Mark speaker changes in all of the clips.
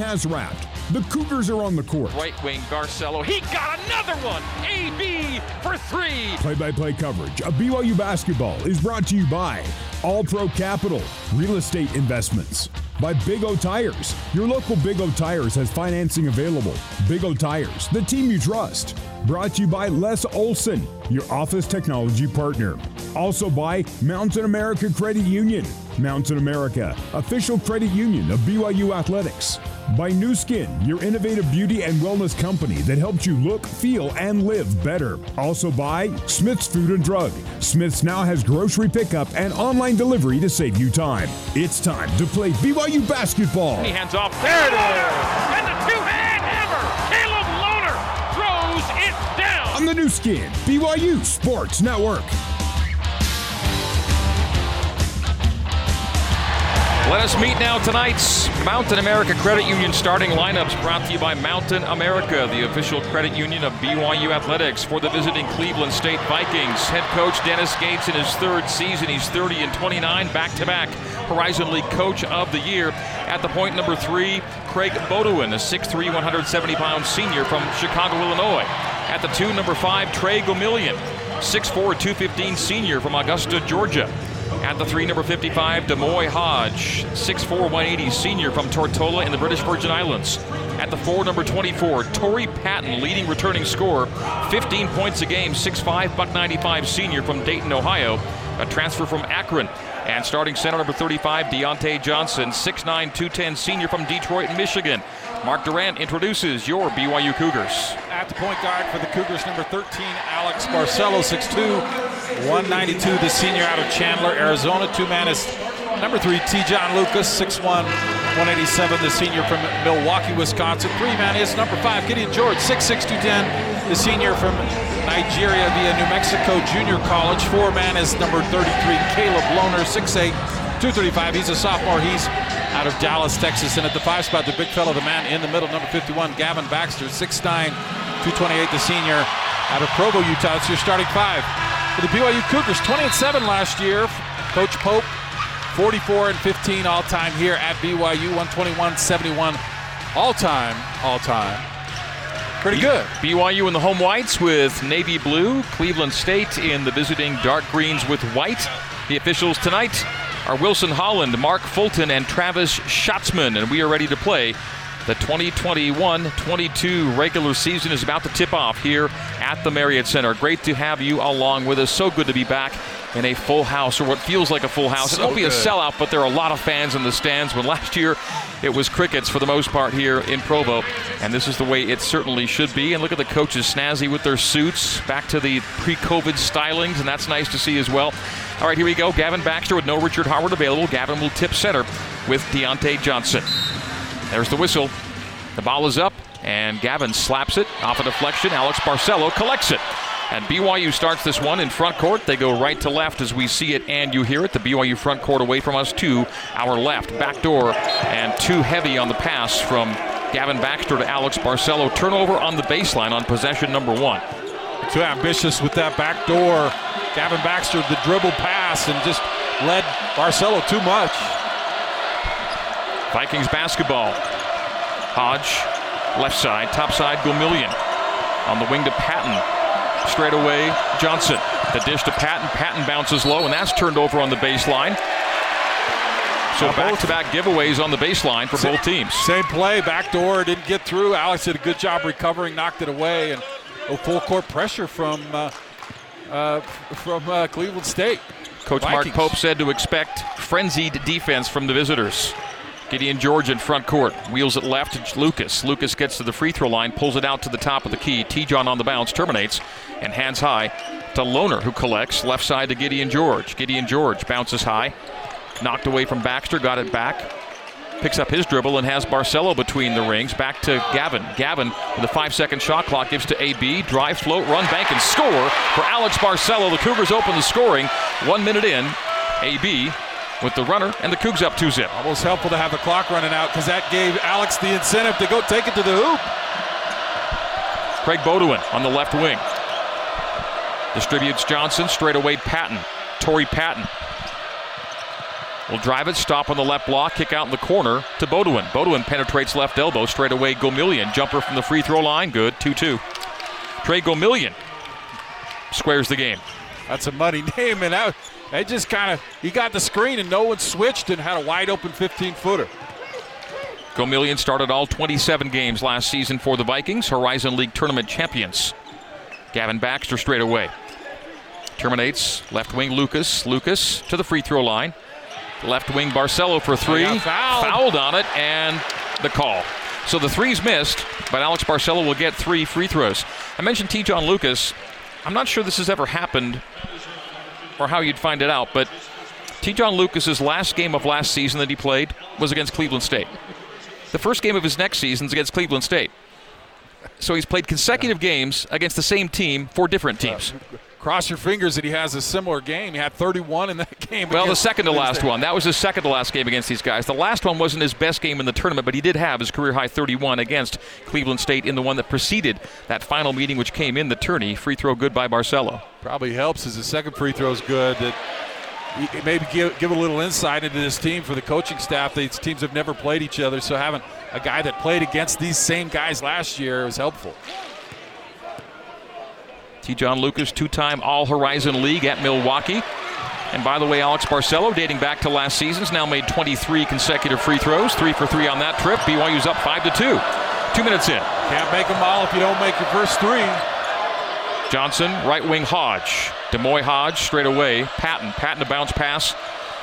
Speaker 1: has wrapped. The Cougars are on the court.
Speaker 2: Right wing Barcelo. He got another one. AB for three.
Speaker 1: Play by play coverage of BYU basketball is brought to you by All Pro Capital, Real Estate Investments. By Big O Tires. Your local Big O Tires has financing available. Big O Tires, the team you trust. Brought to you by Les Olson, your office technology partner. Also by Mountain America Credit Union. Mountain America, official credit union of BYU Athletics. By Nu Skin, your innovative beauty and wellness company that helps you look, feel, and live better. Also by Smith's Food and Drug. Smith's now has grocery pickup and online delivery to save you time. It's time to play BYU basketball.
Speaker 2: He hands off. There it is. And the two-hand hammer. Caleb Lohner throws it down.
Speaker 1: On the Nu Skin, BYU Sports Network.
Speaker 2: Let us meet now tonight's Mountain America Credit Union starting lineups brought to you by Mountain America, the official credit union of BYU Athletics. For the visiting Cleveland State Vikings, head coach Dennis Gates in his third season. He's 30 and 29 back to back Horizon League Coach of the Year. At the point number three, Craig Beaudion, a 6'3, 170 pound senior from Chicago, Illinois. At the two, number five, Trey Gomillion, 6'4, 215 senior from Augusta, Georgia. At the three, number 55, D'Moi Hodge, 6'4", 180 senior from Tortola in the British Virgin Islands. At the four, number 24, Torrey Patton, leading returning scorer, 15 points a game, 6'5", buck 95 senior from Dayton, Ohio. A transfer from Akron. And starting center number 35, Deontay Johnson, 6'9", 210 senior from Detroit, Michigan. Mark Durant introduces your BYU Cougars.
Speaker 3: At the point guard for the Cougars, number 13, Alex Barcelo, 6'2", 192, the senior out of Chandler, Arizona. Two-man is number three, Te'Jon Lucas, 6'1", 187, the senior from Milwaukee, Wisconsin. Three-man is number five, Gideon George, 6'6", 210, the senior from Nigeria via New Mexico Junior College. Four-man is number 33, Caleb Lohner, 6'8", 235. He's a sophomore. He's out of Dallas, Texas. And at the five spot, the big fellow, the man in the middle, number 51, Gavin Baxter, 6'9", 228, the senior out of Provo, Utah. It's your starting five. For the BYU Cougars, 20 and 7 last year. Coach Pope, 44 and 15 all time here at BYU, 121 71 all time, all time. Pretty good.
Speaker 2: BYU in the home whites with navy blue, Cleveland State in the visiting dark greens with white. The officials tonight are Wilson Holland, Mark Fulton, and Travis Schatzman, and we are ready to play. The 2021-22 regular season is about to tip off here at the Marriott Center. Great to have you along with us. So good to be back in a full house, or what feels like a full house.
Speaker 3: So
Speaker 2: it won't be a sellout, but there are a lot of fans in the stands. When last year it was crickets for the most part here in Provo, and this is the way it certainly should be. And look at the coaches snazzy with their suits, back to the pre-COVID stylings, and that's nice to see as well. All right, here we go. Gavin Baxter with no Richard Harward available. Gavin will tip center with Deontay Johnson. There's the whistle. The ball is up, and Gavin slaps it off a deflection. Alex Barcelo collects it. And BYU starts this one in front court. They go right to left as we see it and you hear it. The BYU front court away from us to our left. Back door and too heavy on the pass from Gavin Baxter to Alex Barcelo. Turnover on the baseline on possession number one.
Speaker 3: Too ambitious with that back door. Gavin Baxter, the dribble pass, and just led Barcelo too much.
Speaker 2: Vikings basketball. Hodge, left side, top side, Gomillion. On the wing to Patton. Straight away, Johnson. The dish to Patton. Patton bounces low, and that's turned over on the baseline. So back to back giveaways on the baseline for both teams.
Speaker 3: Same play, back door, didn't get through. Alex did a good job recovering, knocked it away, and oh, full court pressure from uh, uh, from uh, Cleveland State.
Speaker 2: Coach Mark Pope said to expect frenzied defense from the visitors. Gideon George in front court. Wheels it left to Lucas. Lucas gets to the free throw line, pulls it out to the top of the key. Te'Jon on the bounce, terminates, and hands high to Lohner, who collects. Left side to Gideon George. Gideon George bounces high. Knocked away from Baxter, got it back. Picks up his dribble and has Barcelo between the rings. Back to Gavin. Gavin with a five second shot clock gives to AB. Drive, float, run, bank, and score for Alex Barcelo. The Cougars open the scoring. One minute in. AB with the runner and the Cougs up two zip.
Speaker 3: Almost helpful to have the clock running out because that gave Alex the incentive to go take it to the hoop.
Speaker 2: Craig Beaudion on the left wing. Distributes Johnson. Straight away Patton. Torrey Patton. will drive it, stop on the left block, kick out in the corner to Beaudion. Beaudion penetrates left elbow, straight away Gomillion. Jumper from the free throw line, good, 2 2. Trey Gomillion squares the game.
Speaker 3: That's a muddy name, and that, that just kind of, he got the screen and no one switched and had a wide open 15 footer.
Speaker 2: Gomillion started all 27 games last season for the Vikings, Horizon League tournament champions. Gavin Baxter straight away. Terminates left wing Lucas. Lucas to the free throw line. Left wing Barcelo for three.
Speaker 3: fouled.
Speaker 2: fouled on it and the call. So the three's missed, but Alex Barcelo will get three free throws. I mentioned Te'Jon Lucas. I'm not sure this has ever happened or how you'd find it out, but Te'Jon Lucas's last game of last season that he played was against Cleveland State. The first game of his next season is against Cleveland State. So he's played consecutive games against the same team for different teams.
Speaker 3: Cross your fingers that he has a similar game. He had 31 in that game.
Speaker 2: Well, the second to last one. That was his second to last game against these guys. The last one wasn't his best game in the tournament, but he did have his career high 31 against Cleveland State in the one that preceded that final meeting, which came in the tourney. Free throw good by Barcelo.
Speaker 3: Probably helps as the second free throw is good. That maybe give, give a little insight into this team for the coaching staff. These teams have never played each other, so having a guy that played against these same guys last year was helpful.
Speaker 2: Te'Jon Lucas, two time All Horizon League at Milwaukee. And by the way, Alex Barcelo, dating back to last season's, now made 23 consecutive free throws, three for three on that trip. BYU's up five to two. Two minutes in.
Speaker 3: Can't make them all if you don't make your first three.
Speaker 2: Johnson, right wing Hodge. D'Moi Hodge straight away. Patton. Patton a bounce pass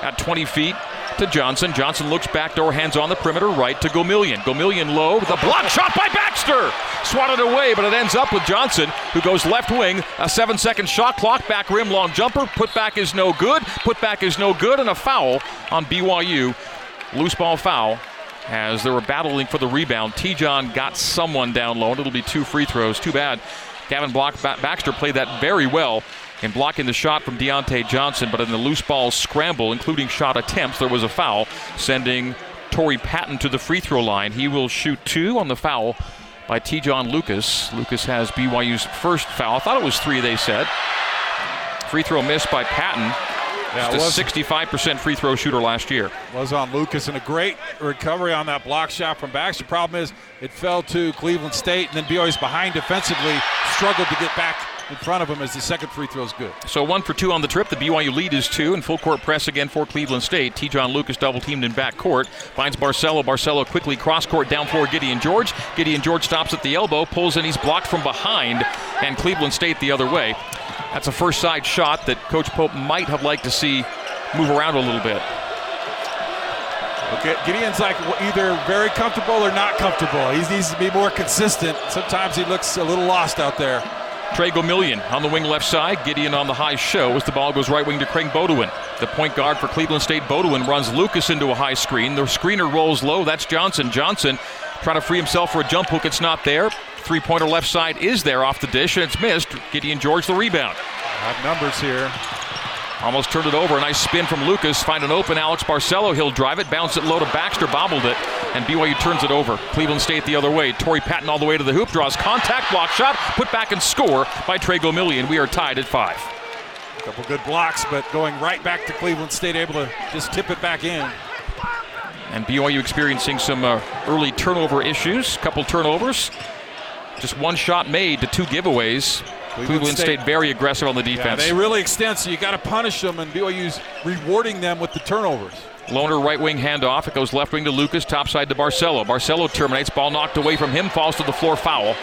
Speaker 2: at 20 feet to Johnson. Johnson looks backdoor, hands on the perimeter, right to Gomillion. Gomillion low. The block shot by Baxter. Swatted away, but it ends up with Johnson, who goes left wing. A seven second shot clock. Back rim long jumper. Put back is no good. Put back is no good. And a foul on BYU. Loose ball foul. As they were battling for the rebound, Te'Jon got someone down low, and it'll be two free throws. Too bad. Gavin Block ba- Baxter played that very well in blocking the shot from Deontay Johnson, but in the loose ball scramble, including shot attempts, there was a foul, sending Torrey Patton to the free throw line. He will shoot two on the foul by Te'Jon Lucas. Lucas has BYU's first foul. I thought it was three, they said. Free throw missed by Patton.
Speaker 3: Yeah, was,
Speaker 2: a 65% free throw shooter last year.
Speaker 3: was on Lucas and a great recovery on that block shot from Baxter. Problem is, it fell to Cleveland State, and then BYU's behind defensively, struggled to get back in front of him as the second free throw is good.
Speaker 2: So one for two on the trip. The BYU lead is two, and full court press again for Cleveland State. Te'Jon Lucas double teamed in back court. Finds Barcelo. Barcelo quickly cross court down for Gideon George. Gideon George stops at the elbow, pulls in. He's blocked from behind, and Cleveland State the other way. That's a first side shot that Coach Pope might have liked to see move around a little bit.
Speaker 3: Okay, Gideon's like either very comfortable or not comfortable. He needs to be more consistent. Sometimes he looks a little lost out there.
Speaker 2: Trey Gomillion on the wing left side. Gideon on the high show as the ball goes right wing to Craig Beaudion. The point guard for Cleveland State, Beaudion, runs Lucas into a high screen. The screener rolls low. That's Johnson. Johnson trying to free himself for a jump hook. It's not there. Three pointer left side is there off the dish, and it's missed. Gideon George the rebound.
Speaker 3: Have numbers here.
Speaker 2: Almost turned it over. A nice spin from Lucas. Find an open Alex Barcelo. He'll drive it, bounce it low to Baxter, bobbled it, and BYU turns it over. Cleveland State the other way. Torrey Patton all the way to the hoop, draws contact, block shot, put back and score by Trey Gomillion. We are tied at five.
Speaker 3: A Couple good blocks, but going right back to Cleveland State, able to just tip it back in.
Speaker 2: And BYU experiencing some uh, early turnover issues. Couple turnovers. Just one shot made to two giveaways. Cleveland, State,
Speaker 3: State
Speaker 2: very aggressive on the
Speaker 3: Yeah,
Speaker 2: defense.
Speaker 3: they really extend, so you got to punish them, and BYU's rewarding them with the turnovers.
Speaker 2: Lohner right wing handoff. It goes left wing to Lucas, top side to Barcelo. Barcelo terminates. Ball knocked away from him, falls to the floor, foul.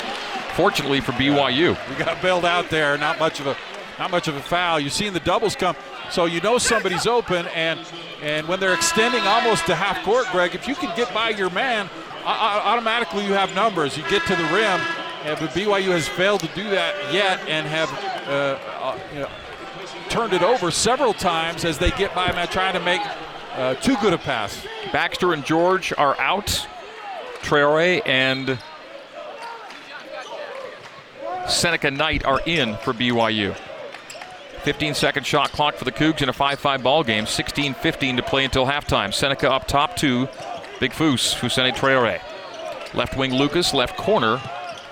Speaker 2: Fortunately for BYU.
Speaker 3: We got bailed out there. Not much of a, not much of a foul. You're seeing the doubles come, so you know somebody's open, and and when they're extending almost to half court, Greg, if you can get by your man, au- au- automatically you have numbers. You get to the rim, but BYU has failed to do that yet, and have uh, uh, you know, turned it over several times as they get by man trying to make uh, too good a pass.
Speaker 2: Baxter and George are out. Traore and Seneca Knight are in for BYU. 15 second shot clock for the Cougs in a 5 5 ball game. 16 15 to play until halftime. Seneca up top to Big Foose, Fousseyni Traore. Left wing Lucas, left corner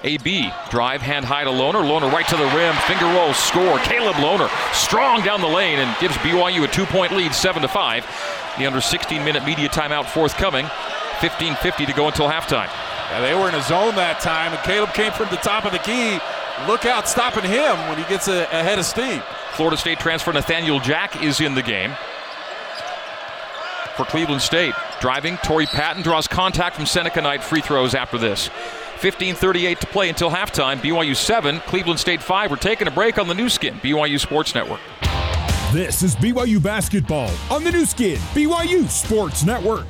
Speaker 2: AB, drive, hand high to Lohner. Lohner right to the rim, finger roll, score. Caleb Lohner strong down the lane and gives BYU a two point lead, 7 to 5. The under 16 minute media timeout forthcoming. 15.50 to go until halftime.
Speaker 3: Yeah, they were in a zone that time, and Caleb came from the top of the key. Look out stopping him when he gets a, ahead of steam.
Speaker 2: Florida State transfer Nathaniel Jack is in the game for Cleveland State. Driving, Torrey Patton draws contact from Seneca Knight. Free throws after this. 15:38 to play until halftime. BYU 7, Cleveland State 5. We're taking a break on the Nu Skin, BYU Sports Network.
Speaker 1: This is BYU basketball on the Nu Skin, BYU Sports Network.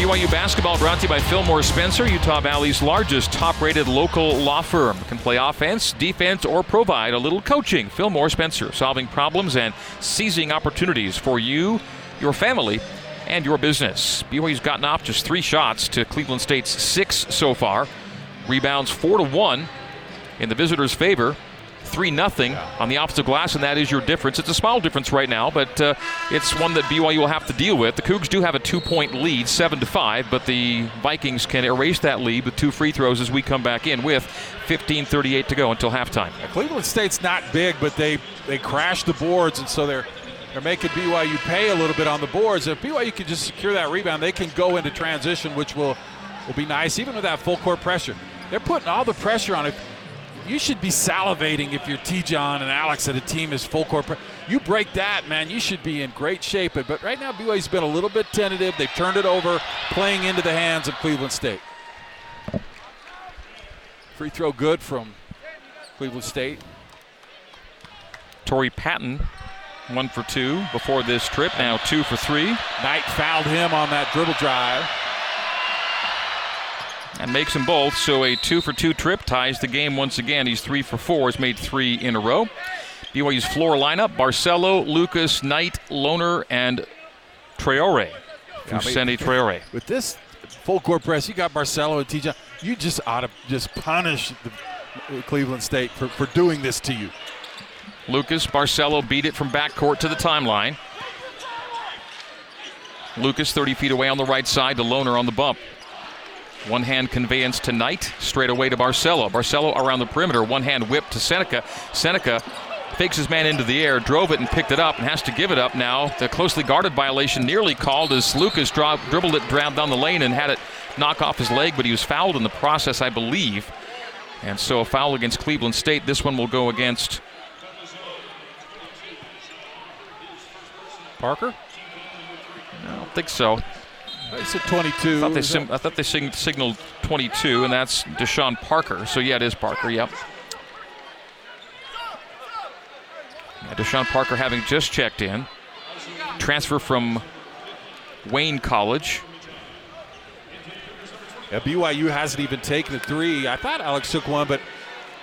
Speaker 2: BYU basketball brought to you by Fillmore Spencer, Utah Valley's largest top rated local law firm. Can play offense, defense, or provide a little coaching. Fillmore Spencer, solving problems and seizing opportunities for you, your family, and your business. BYU's gotten off just three shots to Cleveland State's six so far. Rebounds four to one in the visitors' favor. 3 0 on the opposite glass, and that is your difference. It's a small difference right now, but uh, it's one that BYU will have to deal with. The Cougs do have a two point lead, 7 to 5, but the Vikings can erase that lead with two free throws as we come back in with 15.38 to go until halftime.
Speaker 3: Yeah, Cleveland State's not big, but they, they crash the boards, and so they're they're making BYU pay a little bit on the boards. If BYU can just secure that rebound, they can go into transition, which will, will be nice, even with that full court pressure. They're putting all the pressure on it. You should be salivating if you're Te'Jon and Alex and a team is full court. You break that, man, you should be in great shape. But, but right now, BYU's been a little bit tentative. They've turned it over, playing into the hands of Cleveland State. Free throw good from Cleveland State.
Speaker 2: Torrey Patton one for two before this trip. Now two for three.
Speaker 3: Knight fouled him on that dribble drive.
Speaker 2: And makes them both. So a two for two trip ties the game once again. He's three for four. Has made three in a row. BYU's floor lineup: Barcelo, Lucas, Knight, Lohner, and Traore.
Speaker 3: Yeah,
Speaker 2: Fousseyni Traore.
Speaker 3: With this full court press, you got Barcelo and TJ. You just ought to just punish the Cleveland State for, for doing this to you.
Speaker 2: Lucas Barcelo beat it from backcourt to the timeline. Lucas 30 feet away on the right side to Lohner on the bump. One hand conveyance to Knight, straight away to Barcelo. Barcelo around the perimeter, one hand whip to Seneca. Seneca fakes his man into the air, drove it and picked it up, and has to give it up now. The closely guarded violation nearly called as Lucas dribbled it down the lane and had it knock off his leg, but he was fouled in the process, I believe. And so a foul against Cleveland State. This one will go against
Speaker 3: Parker?
Speaker 2: I don't think so.
Speaker 3: It's a 22.
Speaker 2: I thought they, sim- I thought they sing- signaled 22, and that's Deshaun Parker. So, yeah, it is Parker, yep. Yeah, Deshaun Parker having just checked in. Transfer from Wayne College.
Speaker 3: Yeah, BYU hasn't even taken a three. I thought Alex took one, but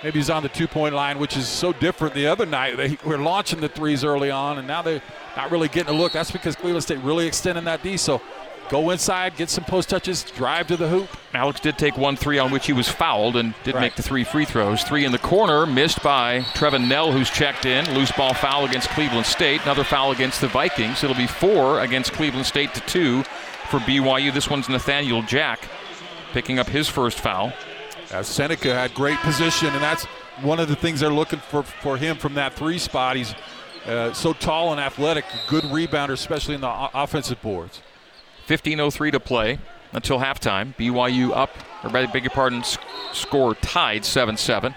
Speaker 3: maybe he's on the two-point line, which is so different the other night. They were launching the threes early on, and now they're not really getting a look. That's because Cleveland State really extending that D. So go inside, get some post touches, drive to the hoop.
Speaker 2: Alex did take one three on which he was fouled and did
Speaker 3: Right.
Speaker 2: make the three free throws. Three in the corner, missed by Trevin Knell, who's checked in. Loose ball foul against Cleveland State. Another foul against the Vikings. It'll be four against Cleveland State to two for BYU. This one's Nathaniel Jack picking up his first foul.
Speaker 3: Uh, Seneca had great position, and that's one of the things they're looking for for him from that three spot. He's uh, so tall and athletic, good rebounder, especially in the o- offensive boards.
Speaker 2: 15.03 to play until halftime. BYU up, or beg your pardon, s- score tied 7 7.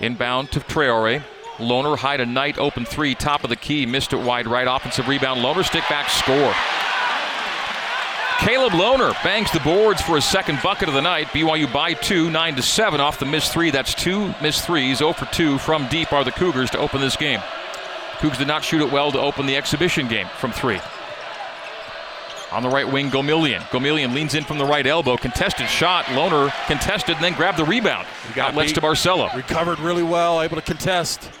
Speaker 2: Inbound to Traore. Lohner high to Knight, open three, top of the key, missed it wide right. Offensive rebound. Lohner stick back, score. Caleb Lohner bangs the boards for his second bucket of the night. BYU by two, nine to seven off the missed three. That's two missed threes. 0 for two from deep are the Cougars to open this game. Cougs did not shoot it well to open the exhibition game from three. On the right wing, Gomillion. Gomillion leans in from the right elbow. Contested shot. Lohner contested and then grabbed the rebound. Outlets
Speaker 3: beat.
Speaker 2: to Barcelo.
Speaker 3: Recovered really well, able to contest.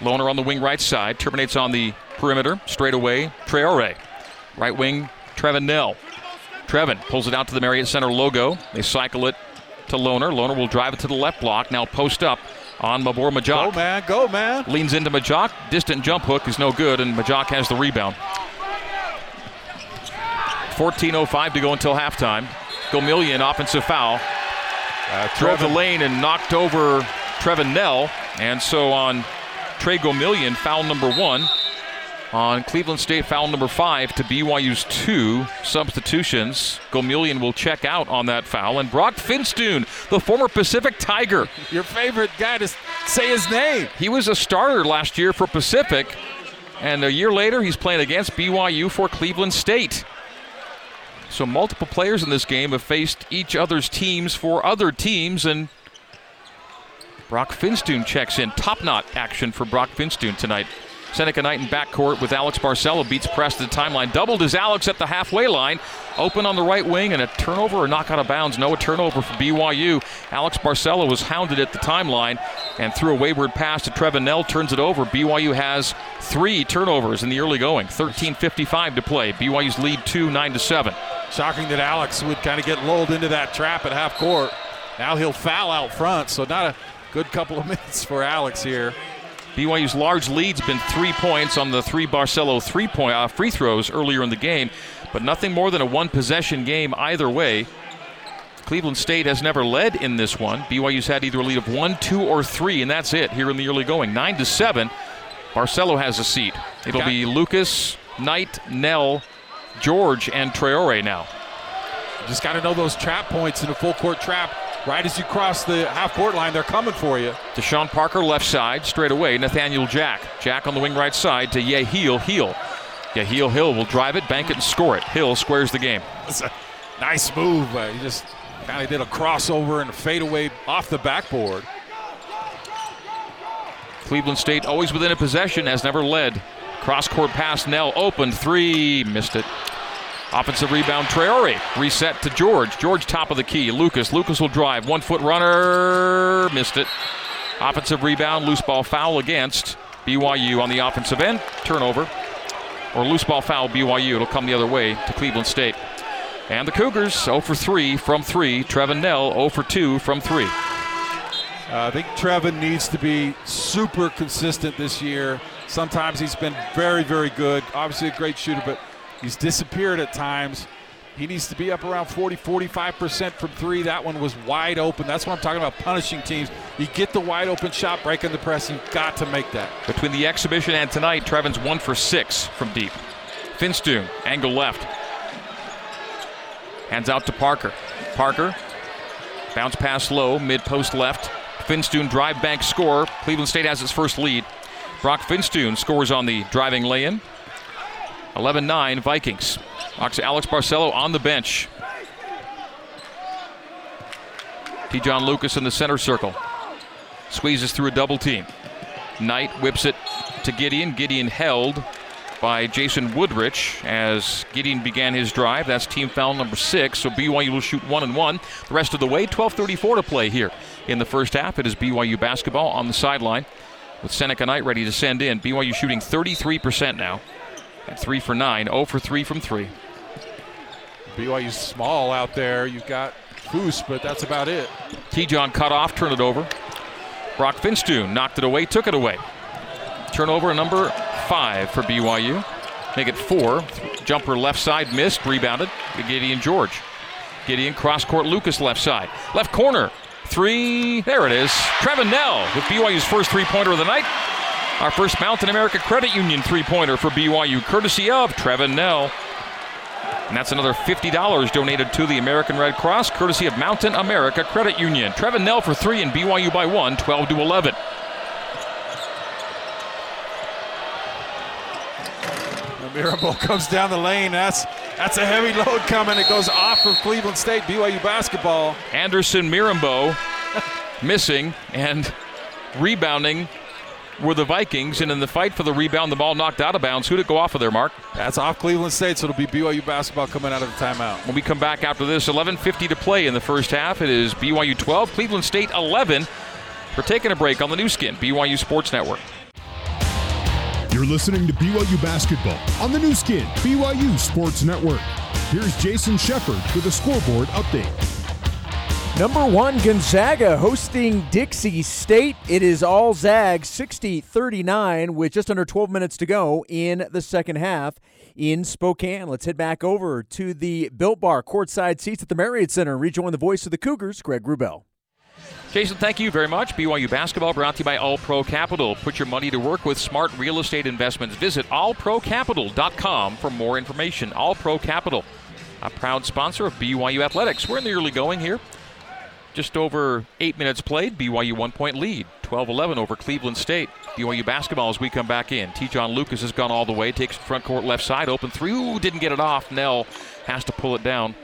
Speaker 2: Lohner on the wing right side. Terminates on the perimeter. Straight away, Traore. Right wing, Trevin Knell. Trevin pulls it out to the Marriott Center logo. They cycle it to Lohner. Lohner will drive it to the left block. Now post up on Mabor
Speaker 3: Go,
Speaker 2: Majok.
Speaker 3: man. Go, man.
Speaker 2: Leans into Majok. Distant jump hook is no good, and Majok has the rebound. 14.05 to go until halftime. Gomillion, offensive foul. Uh, drove the lane and knocked over Trevin Knell. And so on Trey Gomillion, foul number one. On Cleveland State, foul number five to BYU's two substitutions. Gomillion will check out on that foul. And Brock Finstuen, the former Pacific Tiger.
Speaker 3: Your favorite guy to say his name.
Speaker 2: He was a starter last year for Pacific. And a year later, he's playing against BYU for Cleveland State. So multiple players in this game have faced each other's teams for other teams, and Brock Finstuen checks in. Top knot action for Brock Finstuen tonight. Seneca Knight in backcourt with Alex Barcelo beats press to the timeline. Doubled as Alex at the halfway line. Open on the right wing and a turnover or knock out of bounds. No turnover for BYU. Alex Barcelo was hounded at the timeline and threw a wayward pass to Trevin Knell. Turns it over. BYU has three turnovers in the early going. 13.55 to play. BYU's lead two, 9 to 7.
Speaker 3: Shocking that Alex would kind of get lulled into that trap at half court. Now he'll foul out front, so not a good couple of minutes for Alex here.
Speaker 2: BYU's large lead's been three points on the three Barcelo three point uh, free throws earlier in the game, but nothing more than a one possession game either way. Cleveland State has never led in this one. BYU's had either a lead of one, two, or three, and that's it here in the early going. Nine to seven. Barcelo has a seat. It'll Got be Lucas, Knight, Knell, George, and Traore now.
Speaker 3: Just got to know those trap points in a full court trap Right as you cross the half court line, they're coming for you.
Speaker 2: Deshaun Parker left side, straight away. Nathaniel Jack. Jack on the wing right side to Yaheel Hill. Yaheel Hill will drive it, bank it, and score it. Hill squares the game.
Speaker 3: That's a nice move. Uh, he just kind of did a crossover and a fadeaway off the backboard.
Speaker 2: Cleveland State always within a possession, has never led. Cross court pass, Knell open three, missed it. Offensive rebound, Traore. Reset to George. George top of the key. Lucas. Lucas will drive. One foot runner. Missed it. Offensive rebound, loose ball foul against BYU on the offensive end. Turnover. Or loose ball foul, BYU. It'll come the other way to Cleveland State. And the Cougars 0 for 3 from 3. Trevin Knell 0 for 2 from 3. Uh,
Speaker 3: I think Trevin needs to be super consistent this year. Sometimes he's been very, very good. Obviously, a great shooter, but He's disappeared at times. He needs to be up around 40, 45% from three. That one was wide open. That's what I'm talking about punishing teams. You get the wide open shot, breaking the press. You've got to make that.
Speaker 2: Between the exhibition and tonight, Trevin's one for six from deep. Finstuen, angle left. Hands out to Parker. Parker, bounce pass low, mid post left. Finstuen drive bank score. Cleveland State has its first lead. Brock Finstuen scores on the driving lay in. 11 9 Vikings. Alex Barcelo on the bench. Te'Jon Lucas in the center circle. Squeezes through a double team. Knight whips it to Gideon. Gideon held by Jason Woodrich as Gideon began his drive. That's team foul number six. So BYU will shoot one and one the rest of the way. 12:34 to play here in the first half. It is BYU basketball on the sideline with Seneca Knight ready to send in. BYU shooting 33% now. At three for nine, 0 for three from three.
Speaker 3: BYU's small out there. You've got Foose, but that's about it.
Speaker 2: Te'Jon cut off, turn it over. Brock Finstuen knocked it away, took it away. Turnover number five for BYU. Make it four. Jumper left side missed, rebounded. Gideon George. Gideon cross court, Lucas left side. Left corner. Three. There it is. Trevin Knell with BYU's first three pointer of the night. Our first Mountain America Credit Union three pointer for BYU, courtesy of Trevin Knell. And that's another $50 donated to the American Red Cross, courtesy of Mountain America Credit Union. Trevin Knell for three and BYU by one, 12 to 11.
Speaker 3: Mirabal comes down the lane. That's that's a heavy load coming. It goes off of Cleveland State BYU basketball.
Speaker 2: Anderson Mirambo missing and rebounding were the Vikings, and in the fight for the rebound, the ball knocked out of bounds. Who'd it go off of there, Mark?
Speaker 3: That's off Cleveland State, so it'll be BYU basketball coming out of the timeout.
Speaker 2: When we come back after this, 11:50 to play in the first half. It is BYU 12, Cleveland State 11. We're taking a break on the Nu Skin, BYU Sports Network.
Speaker 1: You're listening to BYU basketball on the Nu Skin, BYU Sports Network. Here's Jason Shepard with a scoreboard update.
Speaker 4: Number one, Gonzaga hosting Dixie State. It is all Zag 60 39 with just under 12 minutes to go in the second half. in Spokane. Let's head back over to the Built Bar courtside seats at the Marriott Center rejoin the voice of the Cougars, Greg Wrubell.
Speaker 2: Jason, thank you very much. BYU basketball brought to you by All Pro Capital. Put your money to work with smart real estate investments. Visit allprocapital.com for more information. All Pro Capital, a proud sponsor of BYU Athletics. We're in the early going here. Just over eight minutes played. BYU one point lead. 12 11 over Cleveland State. BYU basketball as we come back in. Te'Jon Lucas has gone all the way. Takes front court left side. Open three. Ooh, didn't get it off. Knell has to pull it down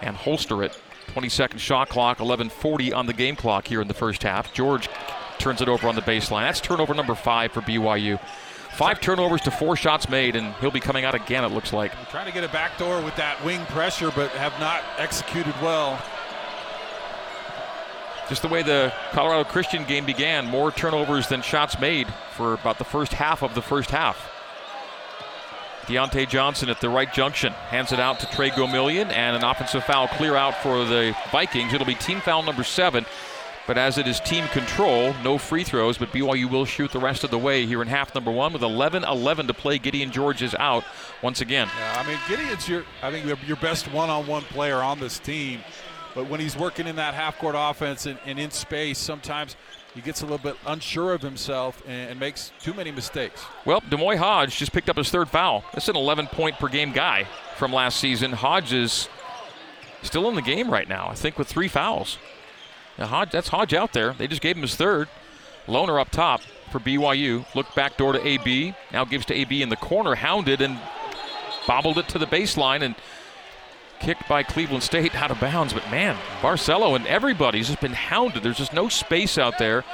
Speaker 2: and holster it. 20 second shot clock, 11:40 on the game clock here in the first half. George turns it over on the baseline. That's turnover number five for BYU. Five turnovers to four shots made, and he'll be coming out again. It looks like.
Speaker 3: Trying to get a backdoor with that wing pressure, but have not executed well.
Speaker 2: Just the way the Colorado Christian game began, more turnovers than shots made for about the first half of the first half. Deontay Johnson at the right junction hands it out to Trey Gomillion, and an offensive foul clear out for the Vikings. It'll be team foul number seven. But as it is team control, no free throws, but BYU will shoot the rest of the way here in half number one with 11 11 to play. Gideon George is out once again.
Speaker 3: Yeah, I mean, Gideon's your, I think, your best one on one player on this team. But when he's working in that half court offense and, and in space, sometimes he gets a little bit unsure of himself and, and makes too many mistakes.
Speaker 2: Well, D'Moi Hodge just picked up his third foul. That's an 11 point per game guy from last season. Hodge is still in the game right now, I think, with three fouls. Now, Hodge, that's Hodge out there. They just gave him his third. Lohner up top for BYU. Look back door to AB. Now gives to AB in the corner. Hounded and bobbled it to the baseline and kicked by Cleveland State out of bounds. But man, Barcelo and everybody's just been hounded. There's just no space out there.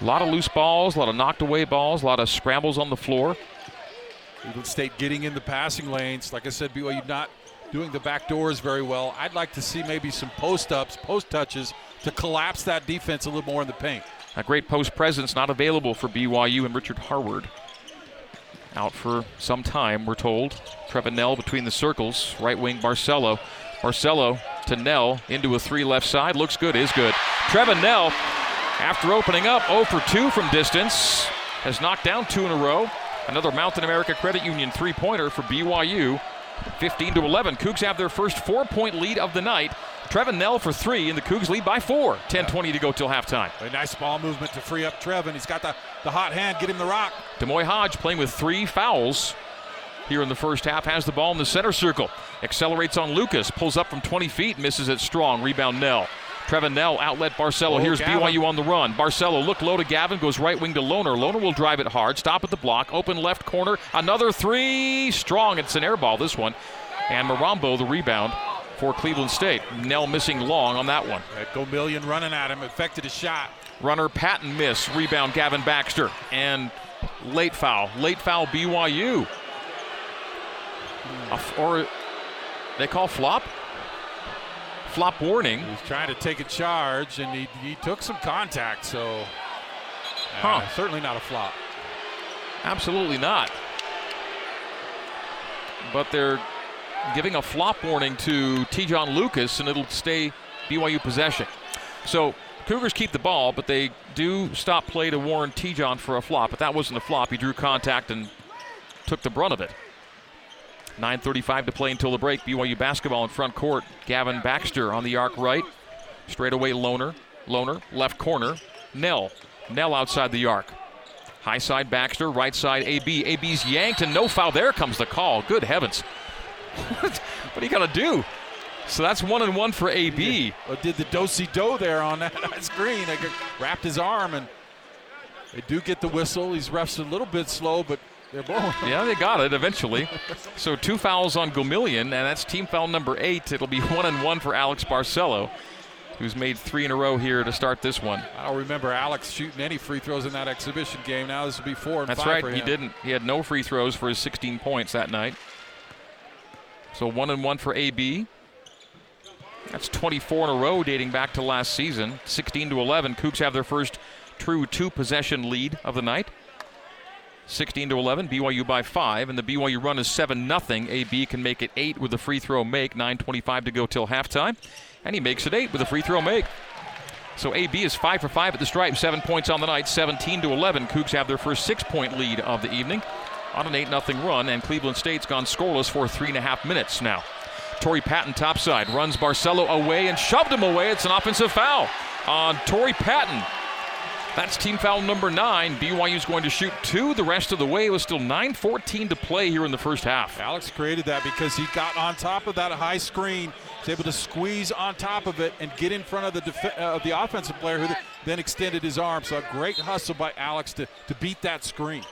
Speaker 2: A lot of loose balls, a lot of knocked away balls, a lot of scrambles on the floor.
Speaker 3: Cleveland State getting in the passing lanes. Like I said, BYU not doing the back doors very well. I'd like to see maybe some post ups, post touches to collapse that defense a little more in the paint.
Speaker 2: A great post presence not available for BYU and Richard Harward. Out for some time, we're told. Trevin Knell between the circles. Right wing Barcelo. Barcelo to Knell into a three left side. Looks good, is good. Trevin Knell, after opening up 0 for 2 from distance, has knocked down two in a row. Another Mountain America Credit Union three pointer for BYU. 15 to 11. Cougs have their first four point lead of the night. Trevin Knell for three, and the Cougs lead by four. 10 20 to go till halftime.
Speaker 3: A nice ball movement to free up Trevin. He's got the, the hot hand, get him the rock.
Speaker 2: D'Moi Hodge playing with three fouls here in the first half. Has the ball in the center circle. Accelerates on Lucas. Pulls up from 20 feet. Misses it strong. Rebound Knell. Trevin Knell outlet Barcelo. Oh, Here's Gavin. BYU on the run. Barcelo look low to Gavin. Goes right wing to Lohner. Lohner will drive it hard. Stop at the block. Open left corner. Another three. Strong. It's an air ball, this one. And Marambo the rebound for Cleveland State. Knell missing long on that one.
Speaker 3: Gomillion running at him. Affected his shot.
Speaker 2: Runner Patton miss. Rebound Gavin Baxter. And late foul. Late foul BYU. or they call flop? Flop warning.
Speaker 3: He's trying to take a charge, and he, he took some contact, so uh, huh. certainly not a flop.
Speaker 2: Absolutely not. But they're giving a flop warning to Te'Jon Lucas, and it'll stay BYU possession. So Cougars keep the ball, but they do stop play to warn Te'Jon for a flop. But that wasn't a flop. He drew contact and took the brunt of it. 9.35 to play until the break. BYU basketball in front court. Gavin Baxter on the arc right. Straight away, Loner, Lohner, left corner. Knell. Knell outside the arc. High side Baxter, right side AB. AB's yanked, and no foul. There comes the call. Good heavens. what, are you going to do? So that's one and one for AB.
Speaker 3: Did, did the dosey do there on that screen? They wrapped his arm, and they do get the whistle. He's refs a little bit slow, but they're both.
Speaker 2: yeah, they got it eventually. so two fouls on Gomillion, and that's team foul number eight. It'll be one and one for Alex Barcelo, who's made three in a row here to start this one.
Speaker 3: I don't remember Alex shooting any free throws in that exhibition game. Now this will be four and
Speaker 2: that's
Speaker 3: five.
Speaker 2: That's right. He didn't. He had no free throws for his 16 points that night. So one and one for AB. That's 24 in a row dating back to last season. 16 to 11. Cougs have their first true two possession lead of the night. 16 to 11, BYU by five, and the BYU run is 7 0. AB can make it 8 with a free throw make, 9.25 to go till halftime, and he makes it 8 with a free throw make. So AB is 5 for 5 at the stripe, 7 points on the night, 17 to 11. Cougs have their first 6 point lead of the evening. On an 8 0 run, and Cleveland State's gone scoreless for three and a half minutes now. Torrey Patton topside runs Barcelo away and shoved him away. It's an offensive foul on Torrey Patton. That's team foul number nine. BYU's going to shoot two the rest of the way. It was still 9-14 to play here in the first half.
Speaker 3: Alex created that because he got on top of that high screen. He's able to squeeze on top of it and get in front of the def- uh, the offensive player who then extended his arm. So a great hustle by Alex to, to beat that screen.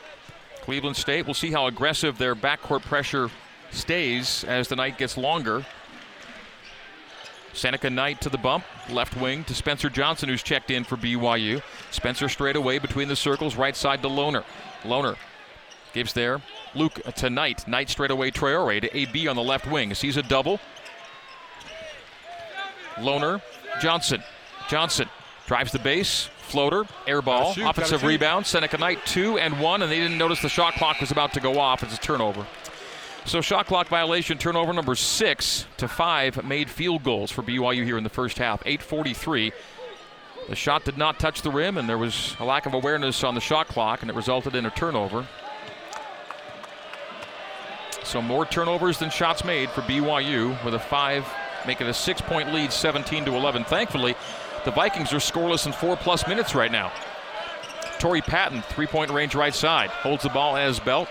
Speaker 2: Cleveland State, we'll see how aggressive their backcourt pressure stays as the night gets longer. Seneca Knight to the bump, left wing to Spencer Johnson, who's checked in for BYU. Spencer straight away between the circles, right side to Lohner. Lohner gives there. Luke to Knight. Knight straight away Traore to AB on the left wing. Sees a double. Lohner, Johnson. Johnson drives the base, floater, air ball,
Speaker 3: shoot,
Speaker 2: offensive rebound. Seneca Knight two and one, and they didn't notice the shot clock was about to go off. It's a turnover. So shot clock violation, turnover number six to five made field goals for BYU here in the first half. 8:43. The shot did not touch the rim, and there was a lack of awareness on the shot clock, and it resulted in a turnover. So more turnovers than shots made for BYU with a five, making a six-point lead, 17 to 11. Thankfully, the Vikings are scoreless in four plus minutes right now. Torrey Patton, three-point range right side, holds the ball as belt,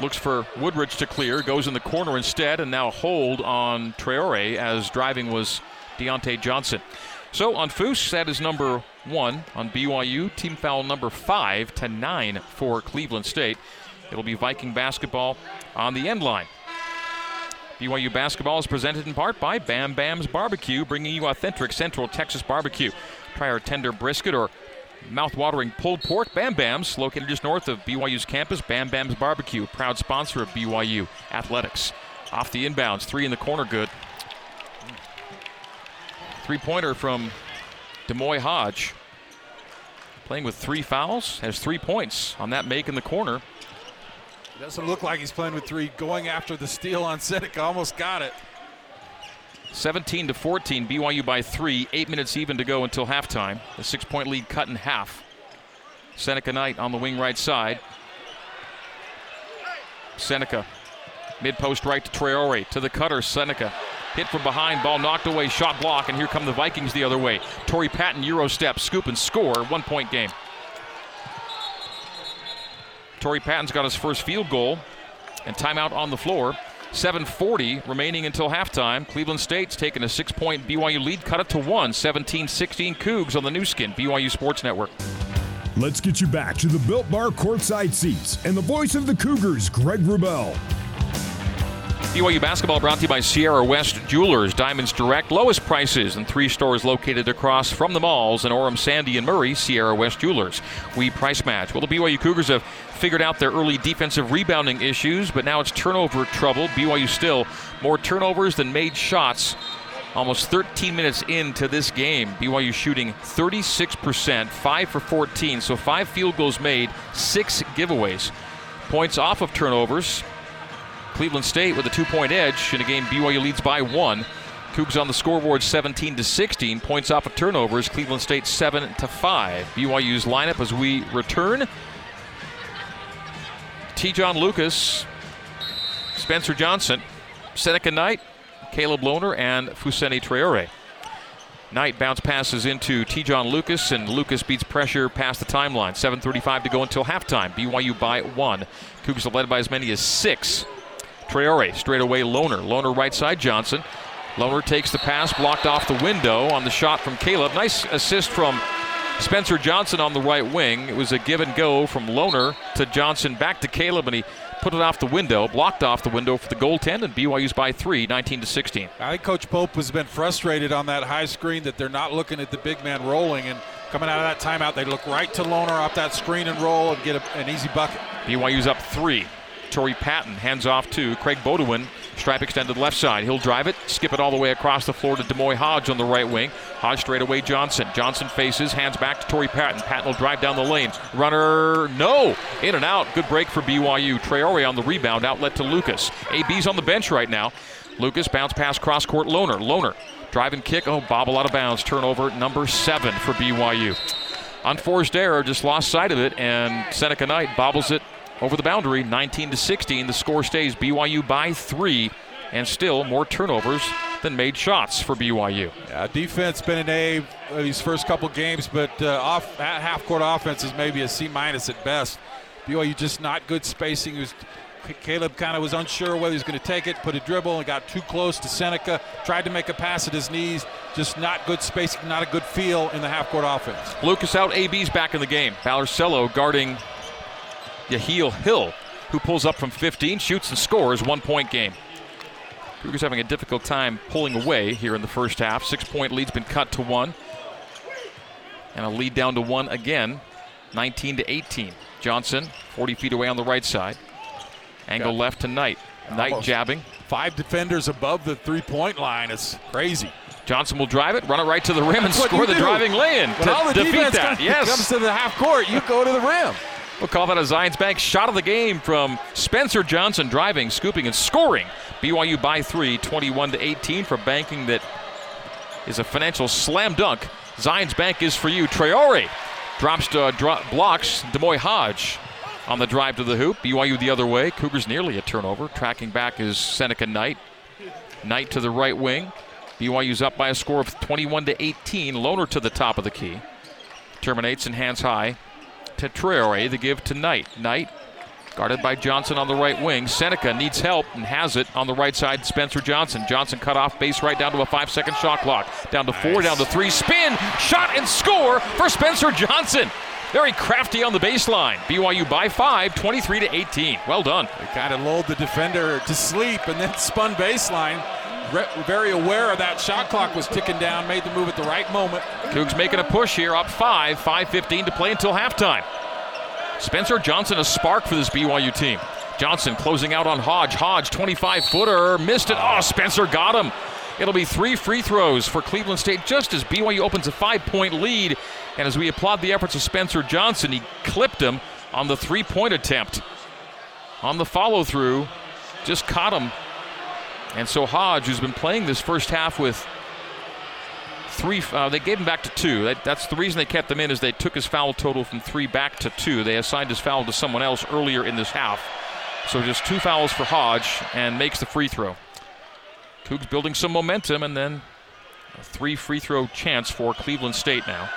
Speaker 2: Looks for Woodrich to clear, goes in the corner instead, and now hold on Traore as driving was Deontay Johnson. So on Foose, that is number one on BYU. Team foul number five to nine for Cleveland State. It'll be Viking basketball on the end line. BYU basketball is presented in part by Bam Bam's Barbecue, bringing you authentic Central Texas barbecue. Try our tender brisket or mouth-watering pulled pork Bam Bams, located just north of BYU's campus. Bam Bam's Barbecue, proud sponsor of BYU Athletics. Off the inbounds, three in the corner, good. Three-pointer from D'Moi Hodge. Playing with three fouls, has three points on that make in the corner.
Speaker 3: Doesn't look like he's playing with three. Going after the steal on Seneca, almost got it.
Speaker 2: 17 to 14, BYU by three. Eight minutes even to go until halftime. The six-point lead cut in half. Seneca Knight on the wing right side. Seneca, mid-post right to Traore to the cutter. Seneca hit from behind, ball knocked away, shot block, and here come the Vikings the other way. Torrey Patton Euro step, scoop and score. One-point game. Torrey Patton's got his first field goal, and timeout on the floor. 7.40 remaining until halftime. Cleveland State's taken a six point BYU lead, cut it to one. 17 16 Cougs on the Nu Skin, BYU Sports Network.
Speaker 1: Let's get you back to the Built Bar courtside seats and the voice of the Cougars, Greg Wrubell.
Speaker 2: BYU basketball brought to you by Sierra West Jewelers, Diamonds Direct, lowest prices in three stores located across from the malls in Orem, Sandy, and Murray. Sierra West Jewelers. We price match. Well, the BYU Cougars have figured out their early defensive rebounding issues, but now it's turnover trouble. BYU still more turnovers than made shots. Almost 13 minutes into this game, BYU shooting 36%, 5 for 14, so 5 field goals made, 6 giveaways. Points off of turnovers, Cleveland State with a two point edge in a game BYU leads by one. Cougs on the scoreboard 17 to 16. Points off of turnovers. Cleveland State 7 to 5. BYU's lineup as we return. Te'Jon Lucas, Spencer Johnson, Seneca Knight, Caleb Lohner, and Fousseyni Traore. Knight bounce passes into Te'Jon Lucas, and Lucas beats pressure past the timeline. 7.35 to go until halftime. BYU by one. Cougs are led by as many as six. Traore straight away Lohner. Lohner right side Johnson. Lohner takes the pass, blocked off the window on the shot from Caleb. Nice assist from Spencer Johnson on the right wing. It was a give and go from Lohner to Johnson back to Caleb, and he put it off the window, blocked off the window for the goaltend, and BYU's by three, 19 to 16.
Speaker 3: I think Coach Pope has been frustrated on that high screen that they're not looking at the big man rolling, and coming out of that timeout, they look right to Lohner off that screen and roll and get a, an easy bucket.
Speaker 2: BYU's up three. Torrey Patton hands off to Craig Beaudion. Stripe extended left side. He'll drive it, skip it all the way across the floor to D'Moi Hodge on the right wing. Hodge straight away Johnson. Johnson faces, hands back to Torrey Patton. Patton will drive down the lane. Runner, no. In and out. Good break for BYU. Traore on the rebound, outlet to Lucas. AB's on the bench right now. Lucas bounce pass cross court. Lohner. Lohner Drive and kick. Oh, bobble out of bounds. Turnover number seven for BYU. Unforced error, just lost sight of it, and Seneca Knight bobbles it over the boundary, 19 to 16. The score stays BYU by three, and still more turnovers than made shots for BYU.
Speaker 3: Yeah, defense been an A these first couple games, but uh, off half court offense is maybe a C minus at best. BYU just not good spacing. Was, Caleb kind of was unsure whether he was going to take it, put a dribble, and got too close to Seneca. Tried to make a pass at his knees. Just not good spacing, not a good feel in the half court offense.
Speaker 2: Lucas out, AB's back in the game. Valorcello guarding Yaheel Hill, who pulls up from 15, shoots and scores, one point game. Cougars having a difficult time pulling away here in the first half. Six point lead's been cut to one. And a lead down to one again, 19 to 18. Johnson, 40 feet away on the right side. Angle Got left to Knight. Knight jabbing.
Speaker 3: Five defenders above the three point line. It's crazy.
Speaker 2: Johnson will drive it, run it right to the rim, and score the do. driving lay-in
Speaker 3: when to
Speaker 2: all the defeat that.
Speaker 3: Comes, yes. comes to the half court, you go to the rim.
Speaker 2: We'll call that a Zions Bank shot of the game from Spencer Johnson driving, scooping, and scoring. BYU by three, 21 to 18 for banking that is a financial slam dunk. Zions Bank is for you. Traore drops to dro- blocks D'Moi Hodge on the drive to the hoop. BYU the other way. Cougars nearly a turnover. Tracking back is Seneca Knight. Knight to the right wing. BYU's up by a score of 21 to 18. Lohner to the top of the key. Terminates and hands high to Traore. The give to Knight. Knight guarded by Johnson on the right wing. Seneca needs help and has it on the right side. Spencer Johnson. Johnson cut off base right down to a five second shot clock. Down to four, down to three. Spin, shot, and score for Spencer Johnson. Very crafty on the baseline. BYU by five, 23 to 18. Well done.
Speaker 3: They kind of lulled the defender to sleep and then spun baseline. Very aware of that shot clock was ticking down, made the move at the right moment.
Speaker 2: Cougs making a push here, up five, 5:15 to play until halftime. Spencer Johnson a spark for this BYU team. Johnson closing out on Hodge. Hodge 25 footer missed it. Oh, Spencer got him. It'll be three free throws for Cleveland State just as BYU opens a five point lead. And as we applaud the efforts of Spencer Johnson, he clipped him on the three point attempt. On the follow through, just caught him. And so Hodge, who's been playing this first half with three, uh, they gave him back to two. That, that's the reason they kept him in is they took his foul total from three back to two. They assigned his foul to someone else earlier in this half. So just two fouls for Hodge and makes the free throw. Cougs building some momentum and then a three free throw chance for Cleveland State now.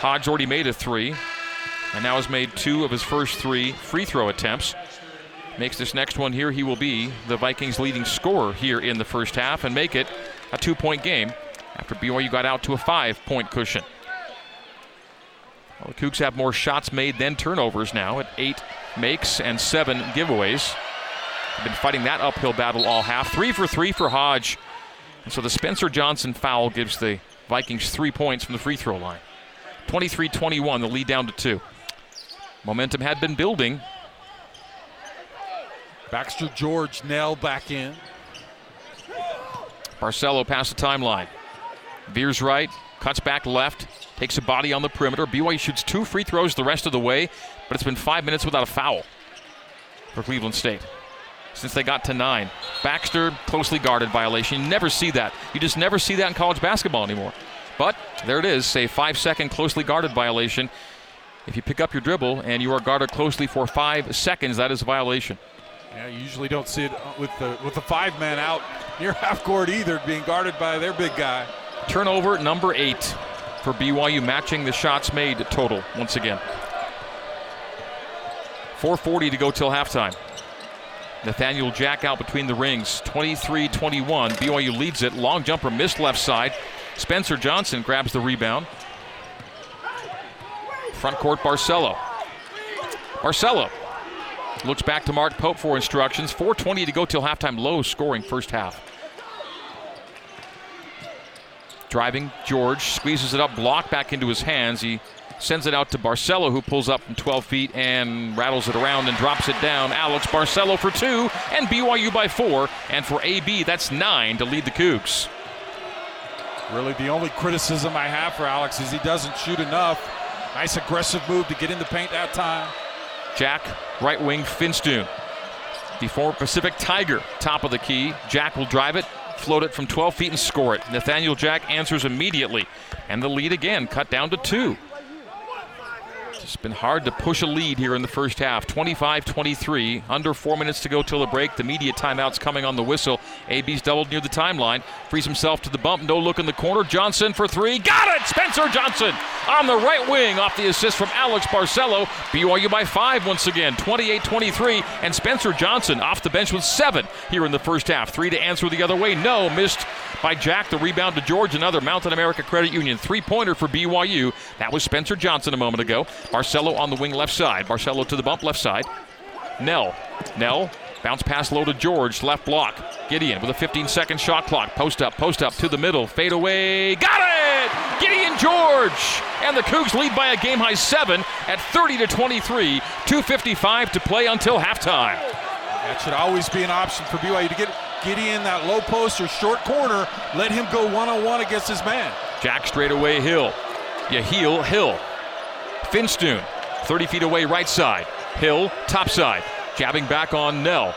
Speaker 2: Hodge already made a three and now has made two of his first three free throw attempts. Makes this next one here, he will be the Vikings' leading scorer here in the first half and make it a two point game after BYU got out to a five point cushion. Well, the Cougs have more shots made than turnovers now at eight makes and seven giveaways. They've been fighting that uphill battle all half. Three for three for Hodge. And so the Spencer Johnson foul gives the Vikings three points from the free throw line. 23 21, the lead down to two. Momentum had been building.
Speaker 3: Baxter George Knell back in.
Speaker 2: Barcelo past the timeline. Veers right, cuts back left, takes a body on the perimeter. BYU shoots two free throws the rest of the way, but it's been five minutes without a foul for Cleveland State since they got to nine. Baxter, closely guarded violation. You never see that. You just never see that in college basketball anymore. But there it is, say five second closely guarded violation. If you pick up your dribble and you are guarded closely for five seconds, that is a violation.
Speaker 3: Yeah, you usually don't see it uh, with the with the five man out near half court either, being guarded by their big guy.
Speaker 2: Turnover number eight for BYU, matching the shots made total once again. 4:40 to go till halftime. Nathaniel Jack out between the rings, 23-21. BYU leads it. Long jumper missed left side. Spencer Johnson grabs the rebound. Front court, Barcelo. Barcelo looks back to Mark Pope for instructions. 4.20 to go till halftime. Low scoring first half. Driving, George squeezes it up, block back into his hands. He sends it out to Barcelo, who pulls up from 12 feet and rattles it around and drops it down. Alex Barcelo for two, and BYU by four. And for AB, that's nine to lead the Cougs.
Speaker 3: Really, the only criticism I have for Alex is he doesn't shoot enough. Nice aggressive move to get in the paint that time.
Speaker 2: Jack, right wing, Finstuen. The former Pacific Tiger, top of the key. Jack will drive it, float it from 12 feet and score it. Nathaniel Jack answers immediately. And the lead again, cut down to two. It's been hard to push a lead here in the first half. 25 23, under four minutes to go till the break. The media timeout's coming on the whistle. AB's doubled near the timeline. Frees himself to the bump. No look in the corner. Johnson for three. Got it! Spencer Johnson on the right wing off the assist from Alex Barcelo. BYU by five once again, 28 23. And Spencer Johnson off the bench with seven here in the first half. Three to answer the other way. No, missed by Jack. The rebound to George. Another Mountain America Credit Union three pointer for BYU. That was Spencer Johnson a moment ago. Barcelo on the wing left side. Barcelo to the bump left side. Knell. Knell. Bounce pass low to George. Left block. Gideon with a 15 second shot clock. Post up, post up to the middle. Fade away. Got it! Gideon George! And the Cougs lead by a game high seven at 30 to 23. 2.55 to play until halftime.
Speaker 3: That should always be an option for BYU to get Gideon that low post or short corner. Let him go one on one against his man.
Speaker 2: Jack straight away, Hill. You heel, Hill. Finstuen, 30 feet away, right side. Hill, top side. Jabbing back on Knell.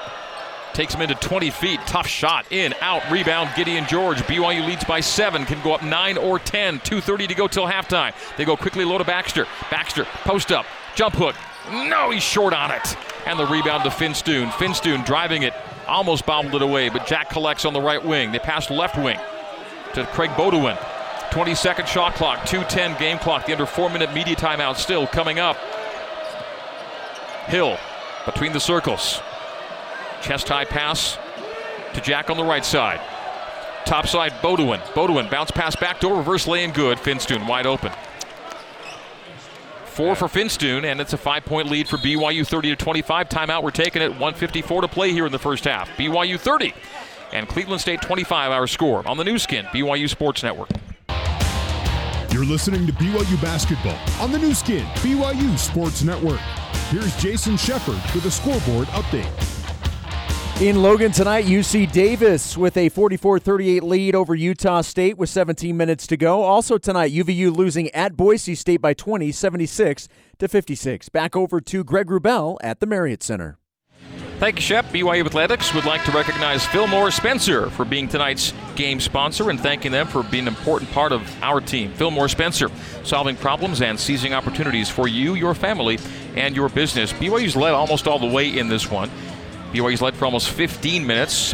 Speaker 2: Takes him into 20 feet. Tough shot. In, out, rebound. Gideon George. BYU leads by seven. Can go up nine or 10. 2.30 to go till halftime. They go quickly low to Baxter. Baxter, post up. Jump hook. No, he's short on it. And the rebound to Finstuen. Finstuen driving it. Almost bobbled it away, but Jack collects on the right wing. They pass left wing to Craig Beaudion. 20 second shot clock, 2.10 game clock. The under four minute media timeout still coming up. Hill between the circles. Chest high pass to Jack on the right side. Top side, Beaudion. Beaudion bounce pass back door, reverse lay in good. Finstuen wide open. Four for Finstuen, and it's a five point lead for BYU 30 to 25. Timeout, we're taking it. 154 to play here in the first half. BYU 30 and Cleveland State 25 our score on the Nu Skin, BYU Sports Network.
Speaker 1: You're listening to BYU Basketball on the Nu Skin, BYU Sports Network. Here's Jason Shepard with a scoreboard update.
Speaker 4: In Logan tonight, UC Davis with a 44 38 lead over Utah State with 17 minutes to go. Also tonight, UVU losing at Boise State by 20, 76 to 56. Back over to Greg Wrubell at the Marriott Center.
Speaker 2: Thank you, Shep. BYU Athletics would like to recognize Fillmore Spencer for being tonight's game sponsor and thanking them for being an important part of our team. Fillmore Spencer, solving problems and seizing opportunities for you, your family, and your business. BYU's led almost all the way in this one. BYU's led for almost 15 minutes.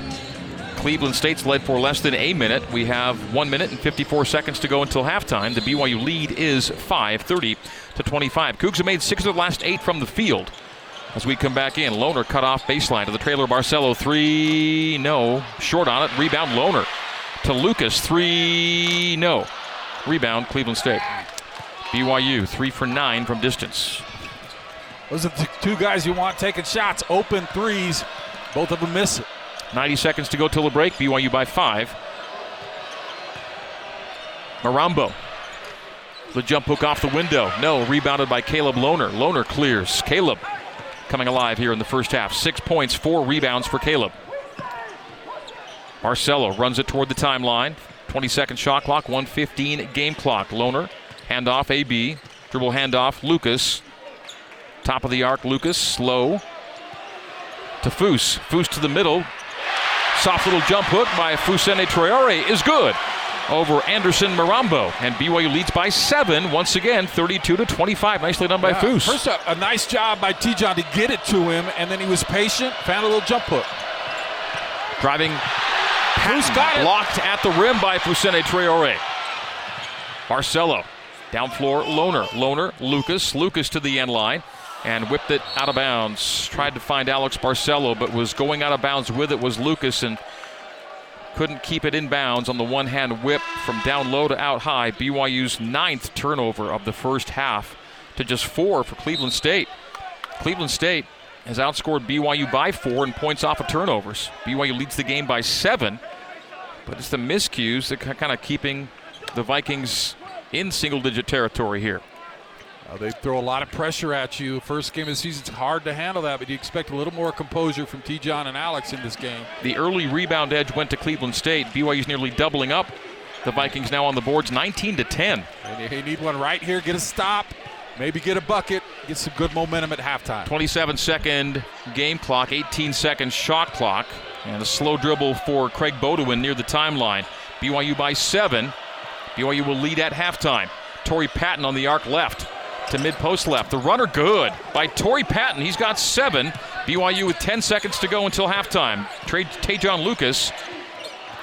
Speaker 2: Cleveland State's led for less than a minute. We have one minute and 54 seconds to go until halftime. The BYU lead is 5, 30 to 25. Cougs have made six of the last eight from the field. As we come back in, Lohner cut off baseline to the trailer. Barcelo three, no, short on it. Rebound Lohner to Lucas three, no. Rebound Cleveland State. BYU three for nine from distance.
Speaker 3: Those are the two guys you want taking shots, open threes. Both of them miss it.
Speaker 2: 90 seconds to go till the break. BYU by five. Marambo. The jump hook off the window. No, rebounded by Caleb Lohner. Lohner clears. Caleb coming alive here in the first half. Six points, four rebounds for Caleb. Barcelo runs it toward the timeline. 20 second shot clock, 115 game clock. Lohner, handoff AB. Dribble handoff, Lucas. Top of the arc, Lucas, slow. To Foose. Foose to the middle. Soft little jump hook by Fousseyni Traore is good over Anderson Marambo. And BYU leads by seven, once again, 32 to 25. Nicely done by
Speaker 3: Yeah,
Speaker 2: Foose.
Speaker 3: First up, a nice job by Te'Jon to get it to him, and then he was patient, found a little jump hook.
Speaker 2: Driving
Speaker 3: Foose got it.
Speaker 2: blocked at the rim by Fousseyni Traore. Barcelo, down floor, Lohner. Lohner, Lucas. Lucas to the end line and whipped it out of bounds. Tried to find Alex Barcelo, but was going out of bounds with it was Lucas and couldn't keep it in bounds on the one hand whip from down low to out high. BYU's ninth turnover of the first half to just four for Cleveland State. Cleveland State has outscored BYU by four in points off of turnovers. BYU leads the game by seven, but it's the miscues that kind of keeping the Vikings in single digit territory here.
Speaker 3: Uh, they throw a lot of pressure at you. First game of the season, it's hard to handle that, but you expect a little more composure from Te'Jon and Alex in this game.
Speaker 2: The early rebound edge went to Cleveland State. BYU's nearly doubling up. The Vikings now on the boards 19 to 10.
Speaker 3: And you need one right here, get a stop, maybe get a bucket, get some good momentum at halftime.
Speaker 2: 27 second game clock, 18 second shot clock, and a slow dribble for Craig Beaudion near the timeline. BYU by seven. BYU will lead at halftime. Torrey Patton on the arc left. To mid post left. The runner good by Torrey Patton. He's got seven. BYU with 10 seconds to go until halftime. Trade Te'Jon Lucas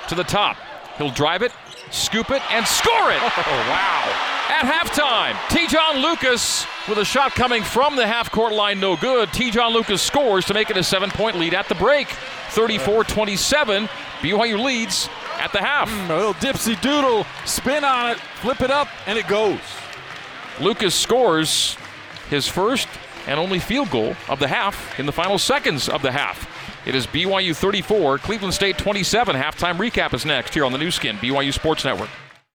Speaker 2: to the top. He'll drive it, scoop it, and score it.
Speaker 3: Oh, wow.
Speaker 2: At halftime, Te'Jon Lucas with a shot coming from the half court line, no good. Te'Jon Lucas scores to make it a seven point lead at the break. 34 27. BYU leads at the half.
Speaker 3: Mm, a little dipsy doodle, spin on it, flip it up, and it goes.
Speaker 2: Lucas scores his first and only field goal of the half in the final seconds of the half. It is BYU 34, Cleveland State 27. Halftime recap is next here on the Nu Skin, BYU Sports Network.